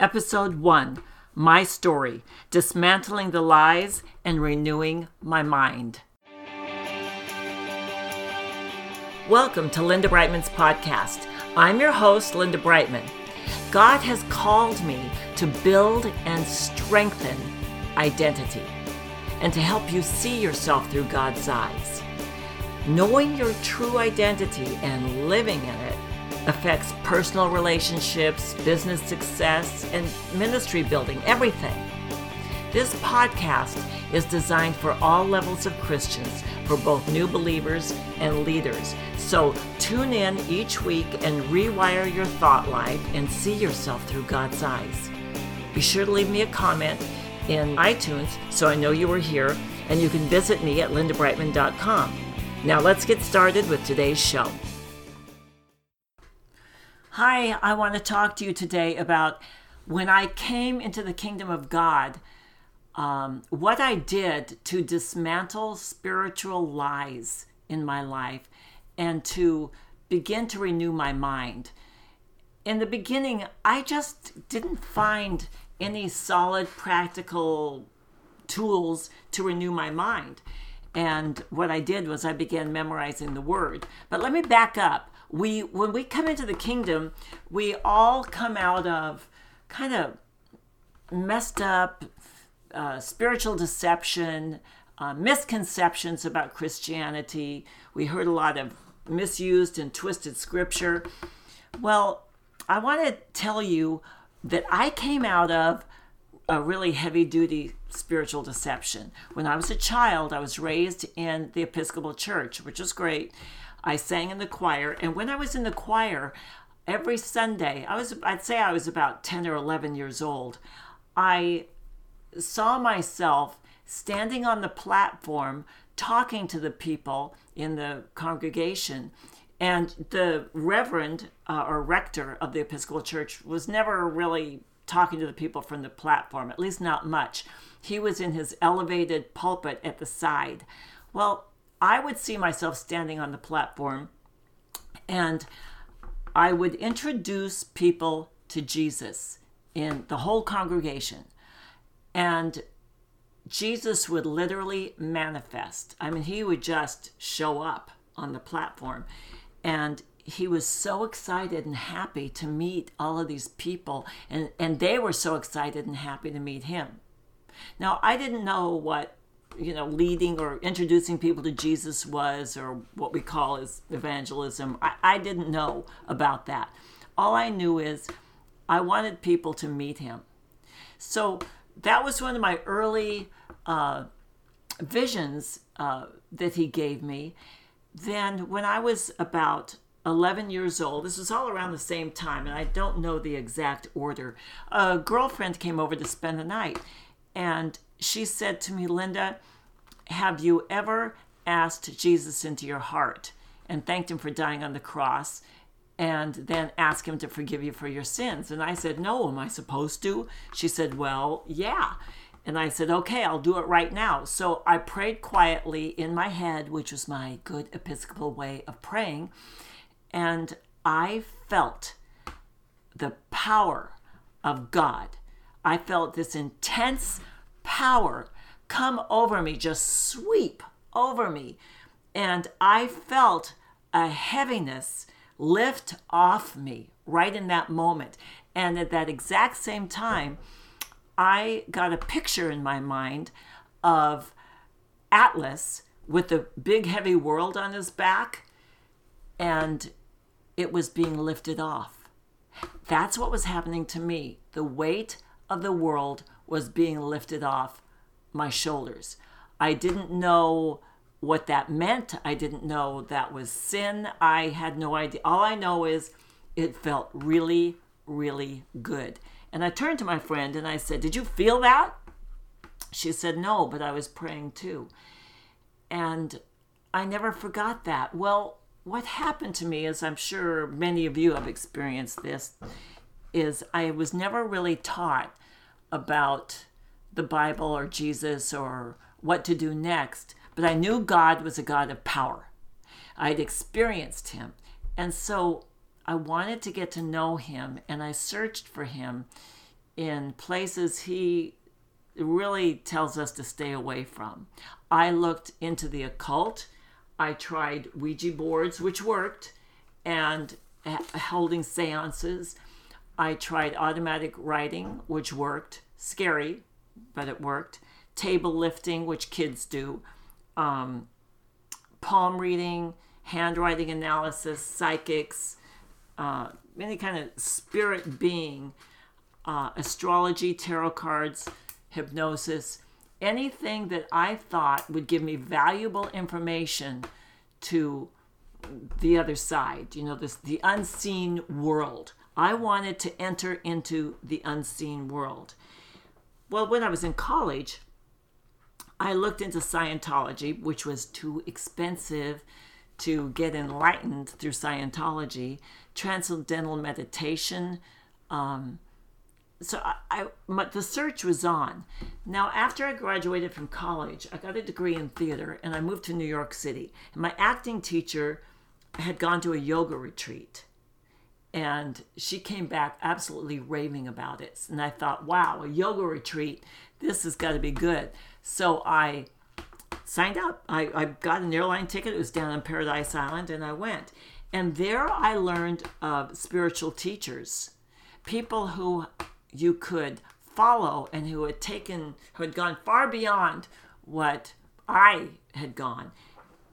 Episode 1 My Story Dismantling the Lies and Renewing My Mind. Welcome to Linda Breitman's podcast. I'm your host, Linda Breitman. God has called me to build and strengthen identity and to help you see yourself through God's eyes. Knowing your true identity and living in it affects personal relationships, business success, and ministry building, everything. This podcast is designed for all levels of Christians, for both new believers and leaders. So tune in each week and rewire your thought life and see yourself through God's eyes. Be sure to leave me a comment in iTunes so I know you were here, and you can visit me at lindabreitman.com. Now let's get started with today's show. Hi, I want to talk to you today about when I came into the kingdom of God, um, what I did to dismantle spiritual lies in my life and to begin to renew my mind. In the beginning, I just didn't find any solid practical tools to renew my mind. And what I did was I began memorizing the word. But let me back up we when we come into the kingdom, we all come out of kind of messed up uh, spiritual deception, uh, misconceptions about Christianity. We heard a lot of misused and twisted scripture. Well, I want to tell you that I came out of a really heavy duty spiritual deception. When I was a child, I was raised in the Episcopal Church, which was great. I sang in the choir, and when I was in the choir, every Sunday, I was I'd say I was about 10 or 11 years old. I saw myself standing on the platform talking to the people in the congregation and the reverend uh, or rector of the Episcopal Church was never really talking to the people from the platform, at least not much. He was in his elevated pulpit at the side. Well, I would see myself standing on the platform and I would introduce people to Jesus in the whole congregation. And Jesus would literally manifest. I mean, he would just show up on the platform. And he was so excited and happy to meet all of these people. And, and they were so excited and happy to meet him. Now, I didn't know what you know, leading or introducing people to Jesus was, or what we call as evangelism. I, I didn't know about that. All I knew is I wanted people to meet him. So that was one of my early uh, visions uh, that he gave me. Then, when I was about 11 years old, this was all around the same time, and I don't know the exact order, a girlfriend came over to spend the night. And she said to me, Linda, have you ever asked Jesus into your heart and thanked him for dying on the cross and then asked him to forgive you for your sins? And I said, No, am I supposed to? She said, Well, yeah. And I said, Okay, I'll do it right now. So I prayed quietly in my head, which was my good Episcopal way of praying. And I felt the power of God. I felt this intense power come over me, just sweep over me. And I felt a heaviness lift off me right in that moment. And at that exact same time, I got a picture in my mind of Atlas with the big heavy world on his back, and it was being lifted off. That's what was happening to me. The weight of the world was being lifted off my shoulders. I didn't know what that meant. I didn't know that was sin. I had no idea. All I know is it felt really, really good. And I turned to my friend and I said, Did you feel that? She said, No, but I was praying too. And I never forgot that. Well, what happened to me, as I'm sure many of you have experienced this, is I was never really taught about the Bible or Jesus or what to do next, but I knew God was a God of power. I'd experienced him. And so I wanted to get to know him and I searched for him in places he really tells us to stay away from. I looked into the occult. I tried Ouija boards, which worked, and holding seances. I tried automatic writing, which worked. Scary, but it worked. Table lifting, which kids do. Um, palm reading, handwriting analysis, psychics, uh, any kind of spirit being, uh, astrology, tarot cards, hypnosis, anything that I thought would give me valuable information to the other side, you know, this the unseen world. I wanted to enter into the unseen world. Well, when I was in college, I looked into Scientology, which was too expensive to get enlightened through Scientology, transcendental meditation. Um, so I, I my, the search was on. Now, after I graduated from college, I got a degree in theater, and I moved to New York City. And my acting teacher had gone to a yoga retreat, and she came back absolutely raving about it. And I thought, wow, a yoga retreat, this has got to be good. So I signed up. I, I got an airline ticket. It was down on Paradise Island, and I went. And there I learned of spiritual teachers, people who you could follow and who had taken, who had gone far beyond what I had gone.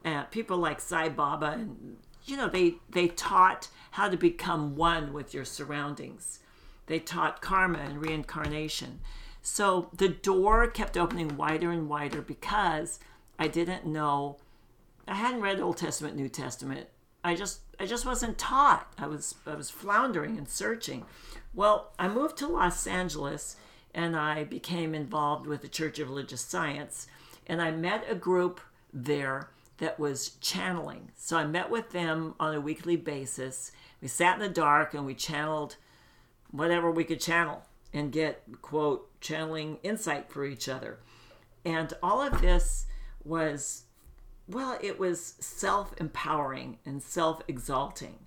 Uh, people like Sai Baba, and you know, they they taught how to become one with your surroundings. They taught karma and reincarnation. So the door kept opening wider and wider because I didn't know. I hadn't read Old Testament, New Testament. I just I just wasn't taught. I was I was floundering and searching. Well, I moved to Los Angeles and I became involved with the Church of Religious Science and I met a group there that was channeling. So I met with them on a weekly basis. We sat in the dark and we channeled whatever we could channel and get, quote, channeling insight for each other. And all of this was, well, it was self empowering and self exalting.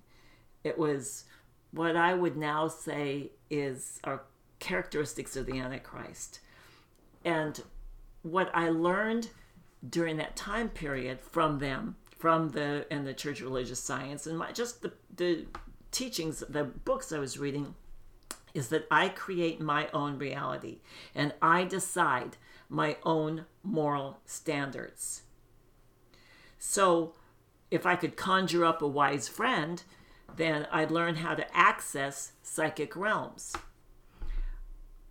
It was what I would now say is our characteristics of the Antichrist. And what I learned during that time period from them, from the and the Church Religious Science, and my, just the, the teachings, the books I was reading, is that I create my own reality and I decide my own moral standards. So, if I could conjure up a wise friend, then I'd learn how to access psychic realms.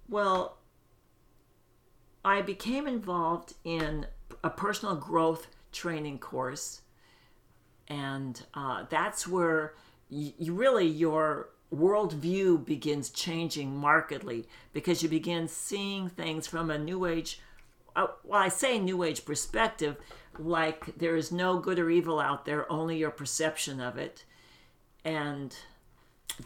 Well, I became involved in a personal growth training course, and uh, that's where you really your worldview begins changing markedly because you begin seeing things from a new age uh, well i say new age perspective like there is no good or evil out there only your perception of it. And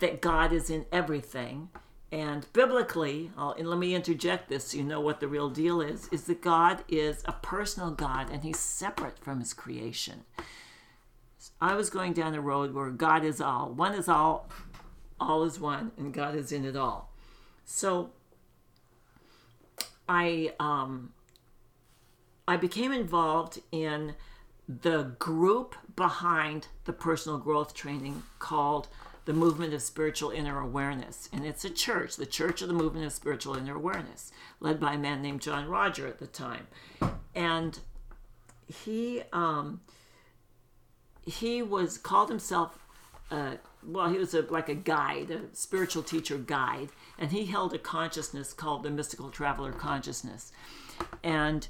that god is in everything and biblically and let me interject this so you know what the real deal is is that god is a personal god and he's separate from his creation i was going down a road where god is all one is all all is one and God is in it all. So I um, I became involved in the group behind the personal growth training called the Movement of Spiritual Inner Awareness. And it's a church, the Church of the Movement of Spiritual Inner Awareness, led by a man named John Roger at the time. And he um, he was called himself a well, he was a, like a guide, a spiritual teacher guide, and he held a consciousness called the mystical traveler consciousness. And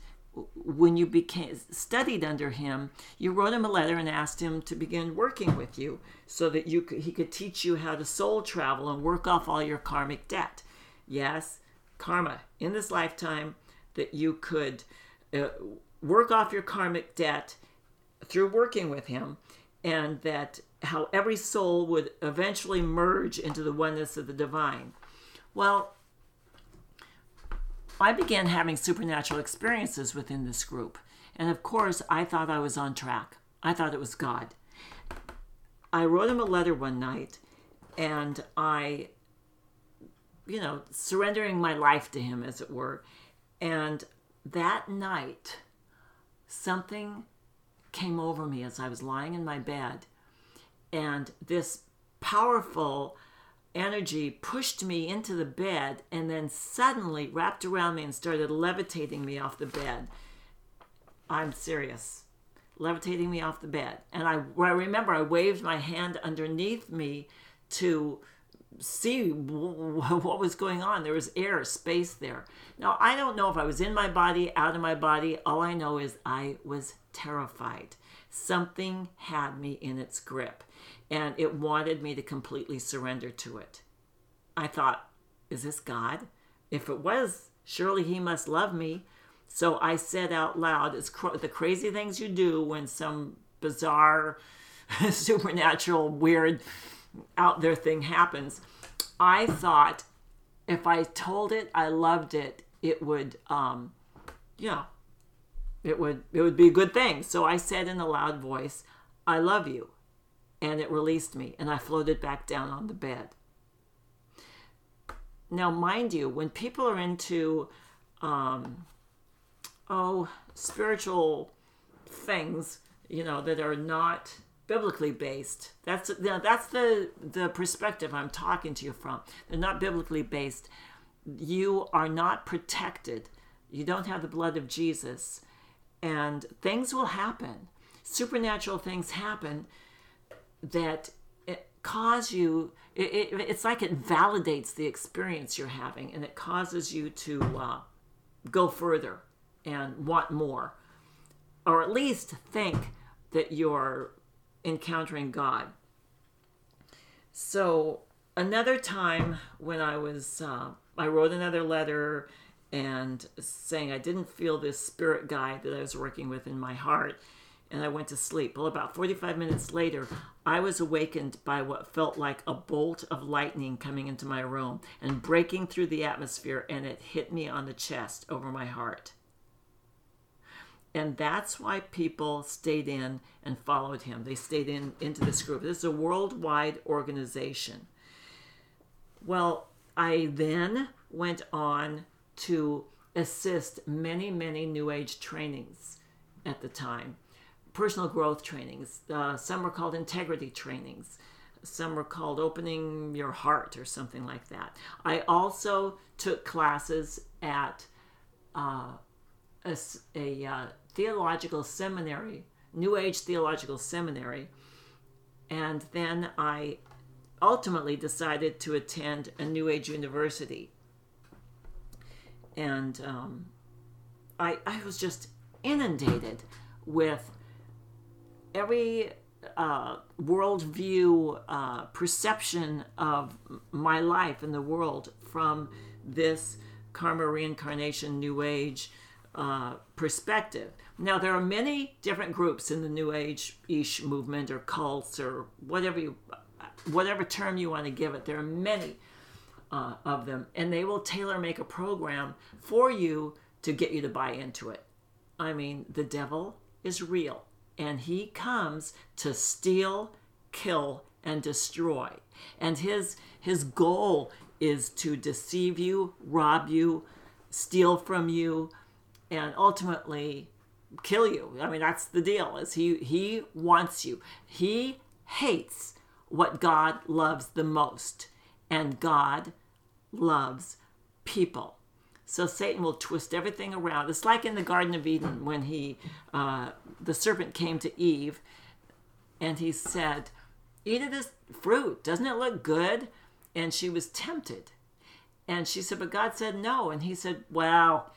when you became studied under him, you wrote him a letter and asked him to begin working with you, so that you could, he could teach you how to soul travel and work off all your karmic debt. Yes, karma in this lifetime that you could uh, work off your karmic debt through working with him, and that how every soul would eventually merge into the oneness of the divine. Well, I began having supernatural experiences within this group. And of course, I thought I was on track. I thought it was God. I wrote him a letter one night and I you know, surrendering my life to Him, as it were. And that night, something came over me as I was lying in my bed, and this powerful energy pushed me into the bed and then suddenly wrapped around me and started levitating me off the bed. I'm serious. Levitating me off the bed. And I, I remember I waved my hand underneath me to see what was going on. There was air, space there. Now, I don't know if I was in my body, out of my body. All I know is I was terrified. Something had me in its grip and it wanted me to completely surrender to it. I thought, is this God? If it was, surely he must love me. So I said out loud, it's cr- the crazy things you do when some bizarre, supernatural, weird, out there thing happens. I thought if I told it I loved it, it would, um, yeah, it would it would be a good thing. So I said in a loud voice, "I love you," and it released me, and I floated back down on the bed. Now, mind you, when people are into, um, oh, spiritual things, you know, that are not biblically based. That's that's the the perspective I'm talking to you from. They're not biblically based. You are not protected. You don't have the blood of Jesus, and things will happen. Supernatural things happen that it cause you. It, it, it's like it validates the experience you're having, and it causes you to uh, go further and want more, or at least think that you're encountering God. So another time when I was, uh, I wrote another letter and saying I didn't feel this spirit guide that I was working with in my heart, and I went to sleep. Well, about 45 minutes later, I was awakened by what felt like a bolt of lightning coming into my room and breaking through the atmosphere, and it hit me on the chest over my heart. And that's why people stayed in and followed him. They stayed in into this group. This is a worldwide organization. Well, I then went on to assist many, many New Age trainings at the time personal growth trainings. Uh, some were called integrity trainings. Some were called opening your heart or something like that. I also took classes at uh, a, a uh, theological seminary, New Age theological seminary, and then I ultimately decided to attend a New Age university. And um, I, I was just inundated with every uh, worldview uh, perception of my life in the world from this karma reincarnation new age uh, perspective. Now, there are many different groups in the New Age ish movement or cults or whatever you, whatever term you want to give it. There are many uh, of them, and they will tailor make a program for you to get you to buy into it. I mean, the devil is real, and he comes to steal, kill, and destroy. And his his goal is to deceive you, rob you, steal from you, and ultimately kill you. I mean, that's the deal. Is he he wants you. He hates what God loves the most, and God loves people. So Satan will twist everything around. It's like in the Garden of Eden when he, uh, the serpent came to Eve, and he said, "Eat of this fruit. Doesn't it look good?" And she was tempted, and she said, "But God said no." And he said, "Well."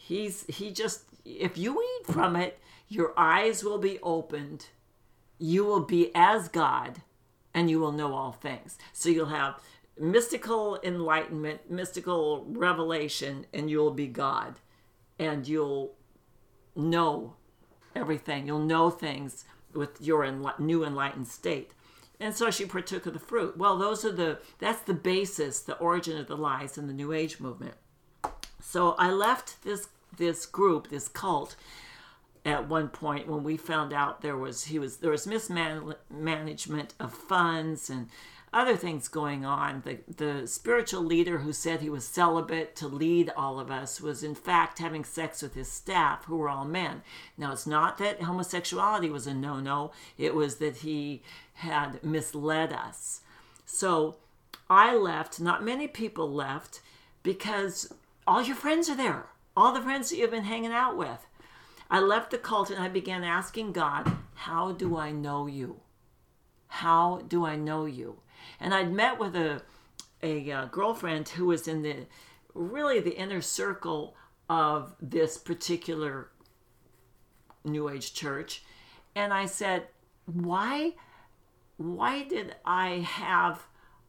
He's he just if you eat from it, your eyes will be opened. You will be as God and you will know all things. So you'll have mystical enlightenment, mystical revelation, and you'll be God. And you'll know everything. You'll know things with your new enlightened state. And so she partook of the fruit. Well, those are the that's the basis, the origin of the lies in the New Age movement. So I left this this group, this cult, at one point when we found out there was he was there was mismanagement of funds and other things going on. The, the spiritual leader who said he was celibate to lead all of us was, in fact, having sex with his staff, who were all men. Now, it's not that homosexuality was a no no, it was that he had misled us. So I left, not many people left, because all your friends are there, all the friends that you've been hanging out with. I left the cult and I began asking God, How do I know you? How do I know you? And I'd met with a, a, uh, girlfriend who was in the really the inner circle of this particular New Age church. And I said, Why why did I have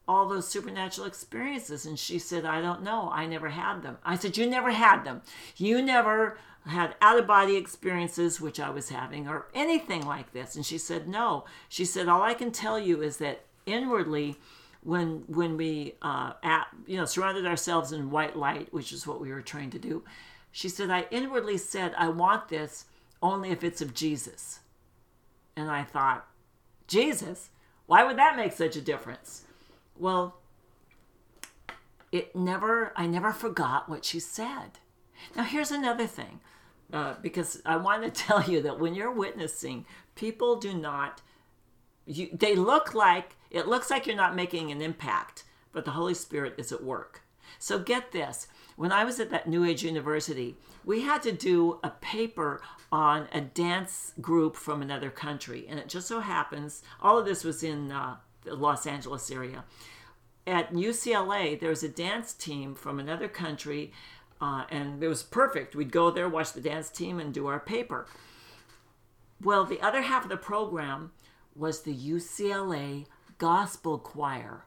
all those supernatural experiences? And she said, I don't know. I never had them. I said, You never had them. You never had out of body experiences, which I was having, or anything like this. And she said, No. She said, All I can tell you is that inwardly, when when we uh, at, you know surrounded ourselves in white light, which is what we were trying to do, she said, I inwardly said, I want this only if it's of Jesus. And I thought, Jesus? Why would that make such a difference? Well, it never, I never forgot what she said. Now, here's another thing, uh, because I want to tell you that when you're witnessing, people do not, you, they look like, it looks like you're not making an impact, but the Holy Spirit is at work. So get this when I was at that New Age University, we had to do a paper on a dance group from another country. And it just so happens, all of this was in uh, the Los Angeles area. At UCLA, there was a dance team from another country uh, and it was perfect. We'd go there, watch the dance team, and do our paper. Well, the other half of the program was the UCLA Gospel Choir.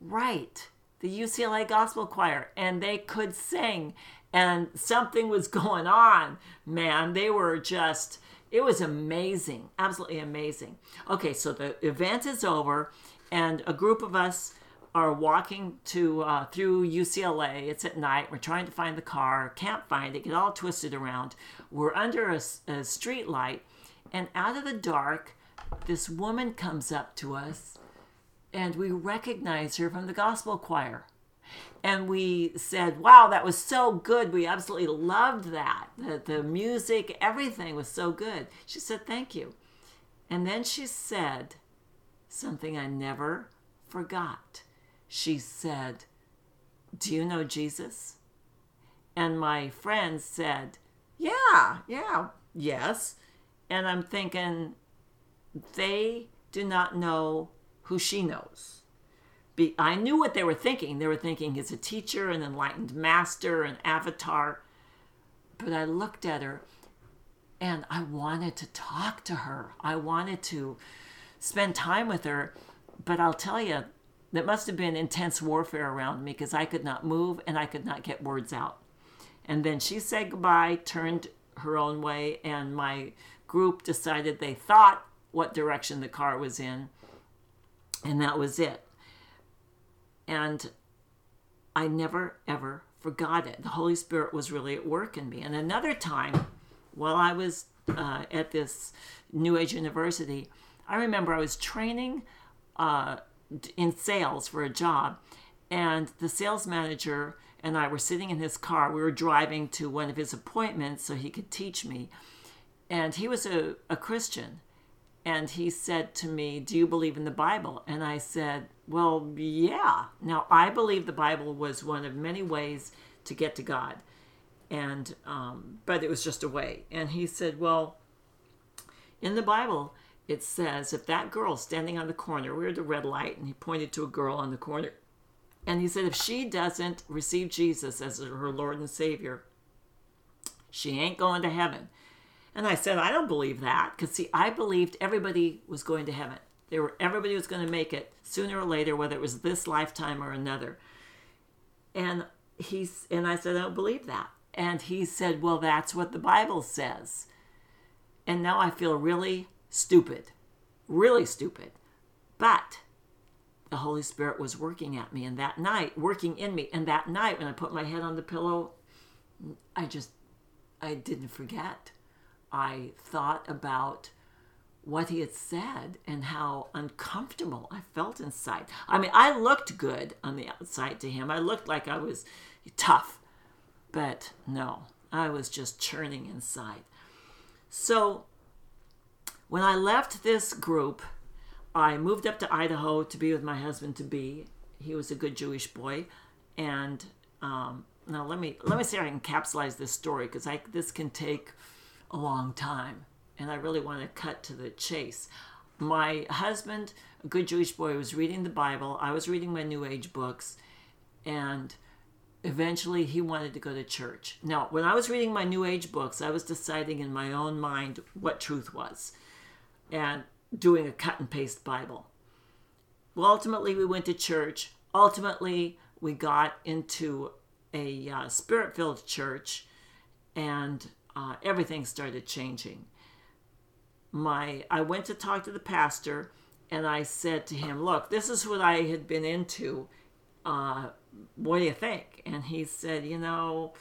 Right, the UCLA Gospel Choir, and they could sing, and something was going on. Man, they were just, it was amazing, absolutely amazing. Okay, so the event is over, and a group of us are walking to uh, through UCLA. It's at night. We're trying to find the car. Can't find it. Get all twisted around. We're under a, a street light, and out of the dark, this woman comes up to us, and we recognize her from the gospel choir. And we said, "Wow, that was so good. We absolutely loved that. The, the music, everything was so good." She said, "Thank you." And then she said something I never forgot she said, Do you know Jesus? And my friend said, Yeah, yeah, yes. And I'm thinking, they do not know who she knows. Be, I knew what they were thinking. They were thinking he's a teacher, an enlightened master, an avatar. But I looked at her and I wanted to talk to her. I wanted to spend time with her. But I'll tell you, that must have been intense warfare around me because I could not move and I could not get words out. And then she said goodbye, turned her own way, and my group decided they thought what direction the car was in, and that was it. And I never, ever forgot it. The Holy Spirit was really at work in me. And another time, while I was uh, at this New Age University, I remember I was training. Uh, in sales for a job, and the sales manager and I were sitting in his car. We were driving to one of his appointments so he could teach me. And he was a, a Christian. And he said to me, Do you believe in the Bible? And I said, Well, yeah. Now, I believe the Bible was one of many ways to get to God. And, um, but it was just a way. And he said, Well, in the Bible, it says if that girl standing on the corner, we are at the red light, and he pointed to a girl on the corner, and he said if she doesn't receive Jesus as her Lord and Savior, she ain't going to heaven. And I said, I don't believe that, because see, I believed everybody was going to heaven. They were everybody was going to make it sooner or later, whether it was this lifetime or another. And he's and I said, I don't believe that. And he said, Well, that's what the Bible says. And now I feel really stupid, really stupid. But the Holy Spirit was working at me, and that night, working in me. And that night, when I put my head on the pillow, I just, I didn't forget. I thought about what he had said and how uncomfortable I felt inside. I mean, I looked good on the outside to him. I looked like I was tough, but no, I was just churning inside. So when I left this group, I moved up to Idaho to be with my husband to be. He was a good Jewish boy, and um, now let me let me see if I can capsulize this story because this can take a long time, and I really want to cut to the chase. My husband, a good Jewish boy, was reading the Bible. I was reading my New Age books, and eventually he wanted to go to church. Now, when I was reading my New Age books, I was deciding in my own mind what truth was, and doing a cut and paste Bible. Well, ultimately, we went to church. Ultimately, we got into a uh, spirit filled church, and uh, everything started changing. My, I went to talk to the pastor, and I said to him, "Look, this is what I had been into. Uh, what do you think?" And he said, "You know,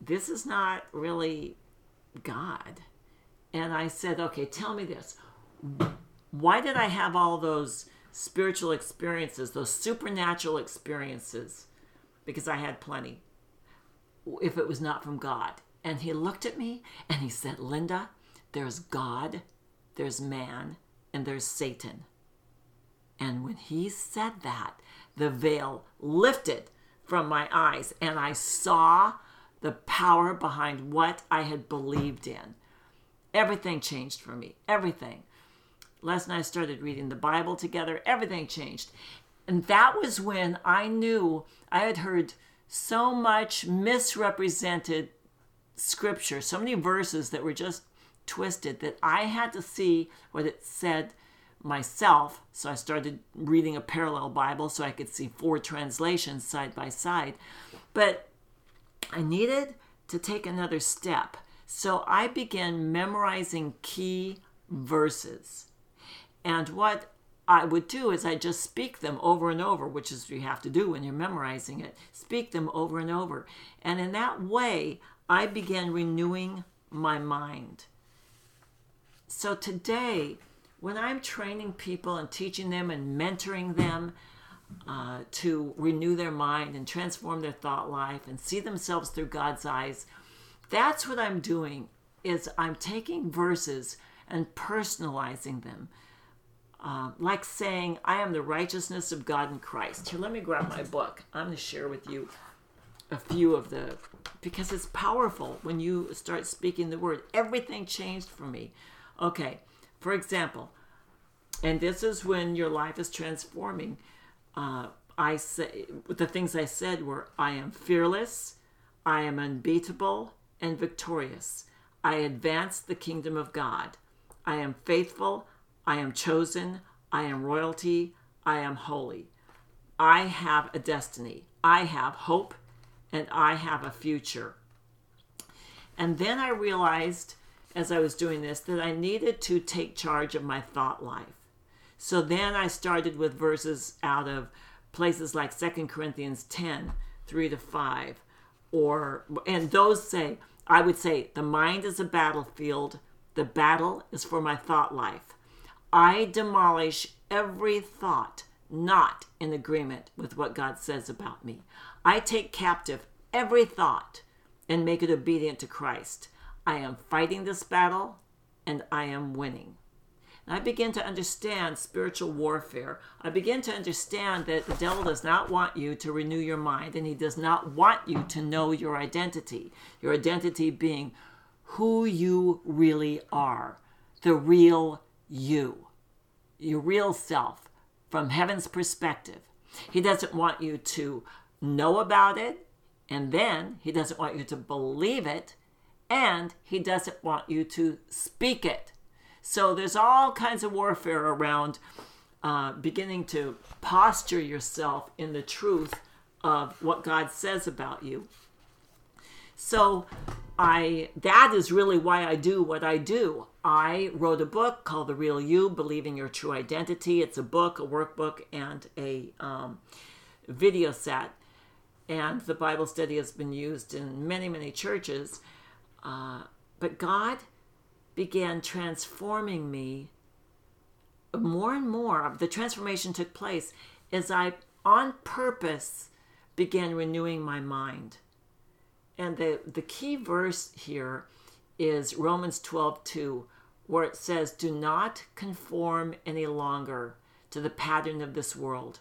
this is not really God." And I said, "Okay, tell me this why did I have all those spiritual experiences, those supernatural experiences? Because I had plenty. If it was not from God. And he looked at me and he said, Linda, there's God, there's man, and there's Satan. And when he said that, the veil lifted from my eyes and I saw the power behind what I had believed in. Everything changed for me. Everything. Les and I started reading the Bible together. Everything changed. And that was when I knew I had heard so much misrepresented scripture, so many verses that were just twisted, that I had to see what it said myself. So I started reading a parallel Bible so I could see four translations side by side. But I needed to take another step. So I began memorizing key verses. And what I would do is I just speak them over and over, which is you have to do when you're memorizing it. Speak them over and over. And in that way, I began renewing my mind. So today, when I'm training people and teaching them and mentoring them uh, to renew their mind and transform their thought life and see themselves through God's eyes, that's what I'm doing is I'm taking verses and personalizing them uh, like saying, I am the righteousness of God in Christ. Here, let me grab my book. I'm going to share with you a few of the, because it's powerful when you start speaking the word. Everything changed for me. Okay, for example, and this is when your life is transforming. Uh, I say the things I said were I am fearless, I am unbeatable and victorious. I advance the kingdom of God. I am faithful, I am chosen. I am royalty. I am holy. I have a destiny. I have hope and I have a future. And then I realized as I was doing this that I needed to take charge of my thought life. So then I started with verses out of places like Second Corinthians 10 3 to 5. Or, and those say, I would say, the mind is a battlefield, the battle is for my thought life. I demolish every thought not in agreement with what God says about me. I take captive every thought and make it obedient to Christ. I am fighting this battle and I am winning. And I begin to understand spiritual warfare. I begin to understand that the devil does not want you to renew your mind and he does not want you to know your identity. Your identity being who you really are, the real you, your real self from heaven's perspective. He doesn't want you to know about it, and then he doesn't want you to believe it, and he doesn't want you to speak it. So there's all kinds of warfare around uh, beginning to posture yourself in the truth of what God says about you. So I that is really why I do what I do. I wrote a book called The Real You Believing Your True Identity. It's a book, a workbook, and a um, video set. And the Bible study has been used in many, many churches. Uh, but God began transforming me more and more. The transformation took place as I, on purpose, began renewing my mind. And the, the key verse here is Romans 12 2, where it says, Do not conform any longer to the pattern of this world,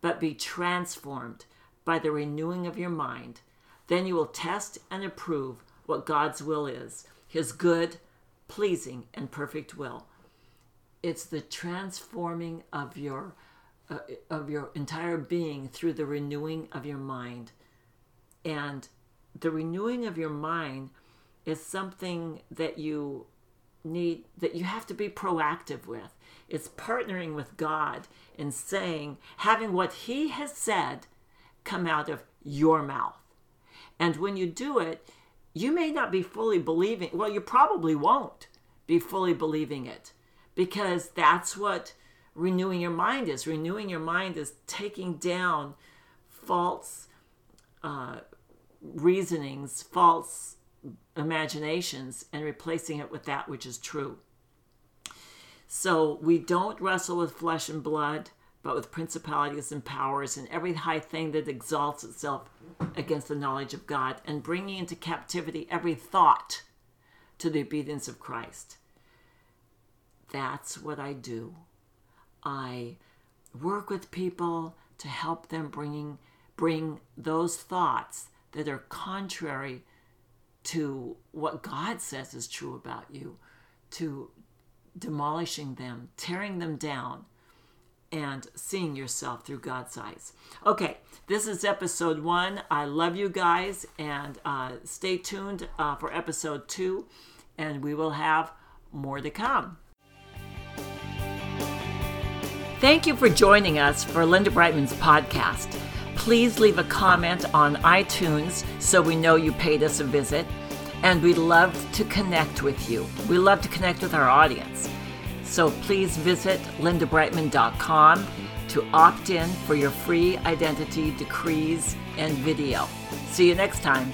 but be transformed by the renewing of your mind. Then you will test and approve what God's will is, his good, pleasing, and perfect will. It's the transforming of your uh, of your entire being through the renewing of your mind. And the renewing of your mind is something that you need that you have to be proactive with. It's partnering with God and saying, having what He has said come out of your mouth. And when you do it, you may not be fully believing, well, you probably won't be fully believing it because that's what renewing your mind is. Renewing your mind is taking down false uh, reasonings, false imaginations, and replacing it with that which is true. So we don't wrestle with flesh and blood, but with principalities and powers and every high thing that exalts itself against the knowledge of God, and bringing into captivity every thought to the obedience of Christ. That's what I do. I work with people to help them bringing bring those thoughts that are contrary to what God says is true about you, to demolishing them, tearing them down, and seeing yourself through God's eyes. Okay, this is episode one. I love you guys, and uh, stay tuned uh, for episode two, and we will have more to come. Thank you for joining us for Linda Breitman's podcast. Please leave a comment on iTunes so we know you paid us a visit. And we'd love to connect with you. We love to connect with our audience. So please visit lindabreitman.com to opt in for your free identity decrees and video. See you next time.